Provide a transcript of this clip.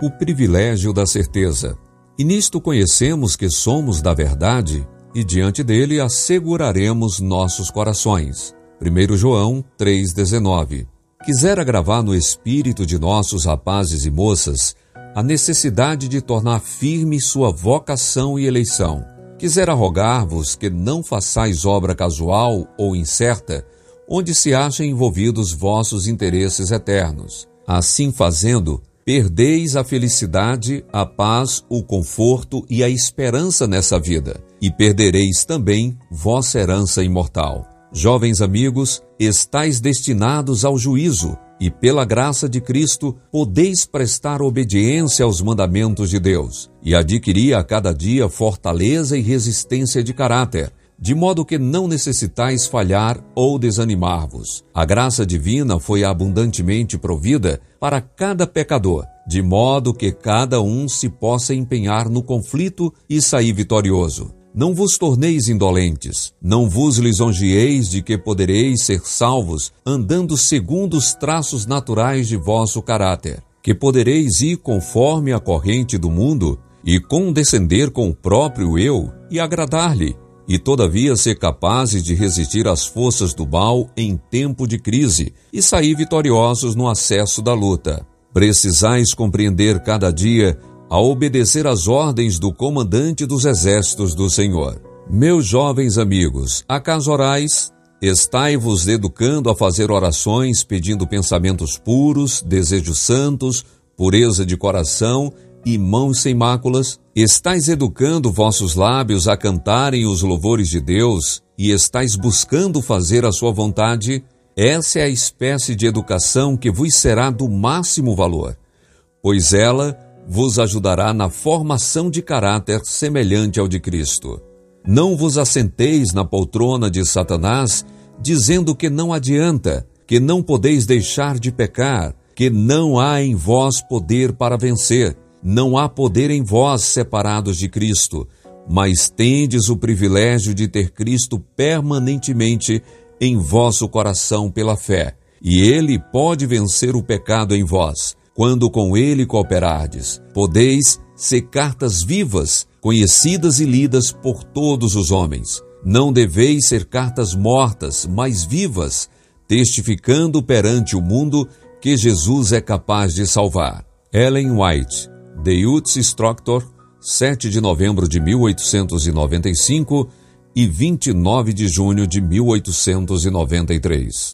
o privilégio da certeza. E nisto conhecemos que somos da verdade e diante dele asseguraremos nossos corações. 1 João 3,19 Quisera gravar no espírito de nossos rapazes e moças a necessidade de tornar firme sua vocação e eleição. Quisera rogar-vos que não façais obra casual ou incerta, onde se achem envolvidos vossos interesses eternos. Assim fazendo, perdeis a felicidade, a paz, o conforto e a esperança nessa vida, e perdereis também vossa herança imortal. Jovens amigos, estais destinados ao juízo, e pela graça de Cristo podeis prestar obediência aos mandamentos de Deus, e adquirir a cada dia fortaleza e resistência de caráter, de modo que não necessitais falhar ou desanimar-vos. A graça divina foi abundantemente provida para cada pecador, de modo que cada um se possa empenhar no conflito e sair vitorioso. Não vos torneis indolentes, não vos lisonjeeis de que podereis ser salvos andando segundo os traços naturais de vosso caráter, que podereis ir conforme a corrente do mundo e condescender com o próprio eu e agradar-lhe, e todavia ser capazes de resistir às forças do mal em tempo de crise e sair vitoriosos no acesso da luta. Precisais compreender cada dia a obedecer às ordens do comandante dos exércitos do Senhor. Meus jovens amigos, acaso orais? Estai-vos educando a fazer orações pedindo pensamentos puros, desejos santos, pureza de coração e mãos sem máculas? Estais educando vossos lábios a cantarem os louvores de Deus e estais buscando fazer a sua vontade? Essa é a espécie de educação que vos será do máximo valor, pois ela vos ajudará na formação de caráter semelhante ao de Cristo. Não vos assenteis na poltrona de Satanás, dizendo que não adianta, que não podeis deixar de pecar, que não há em vós poder para vencer, não há poder em vós separados de Cristo, mas tendes o privilégio de ter Cristo permanentemente em vosso coração pela fé, e ele pode vencer o pecado em vós quando com ele cooperardes. Podeis ser cartas vivas, conhecidas e lidas por todos os homens. Não deveis ser cartas mortas, mas vivas, testificando perante o mundo que Jesus é capaz de salvar. Ellen White, Youth Instructor, 7 de novembro de 1895 e 29 de junho de 1893.